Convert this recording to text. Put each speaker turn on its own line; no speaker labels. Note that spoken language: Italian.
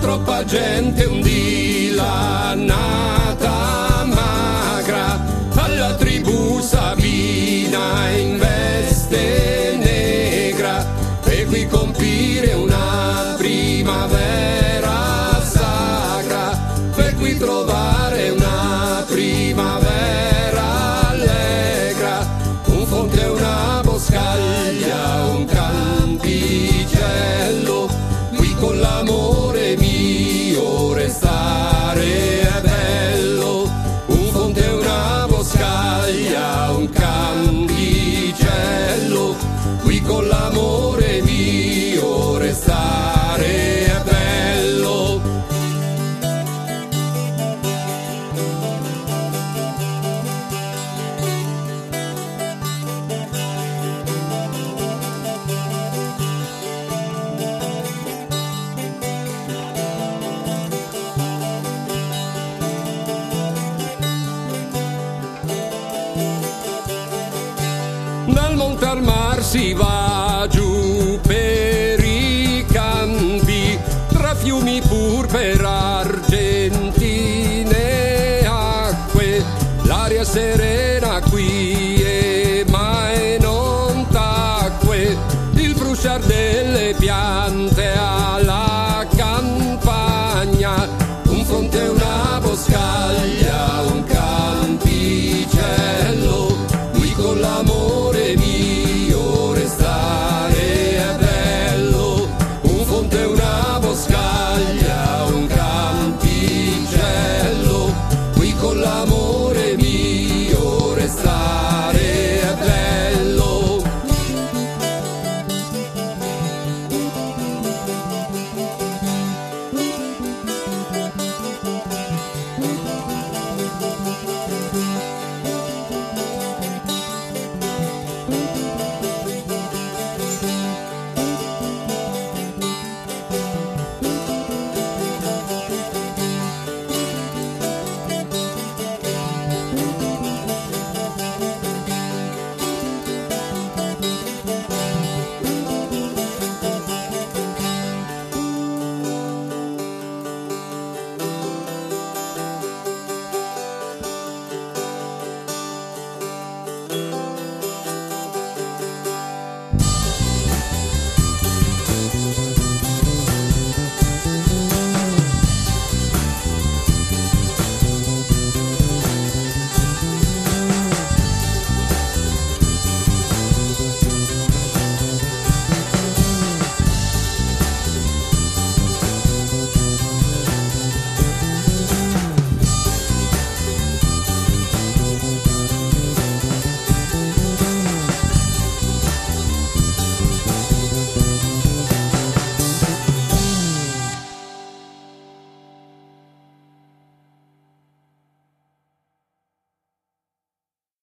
trova gente un dì la nata magra alla tribù Sabina in veste negra e qui compire una primavera dal monte al mar si va giù per i campi, tra fiumi pur per argentine acque, l'aria serena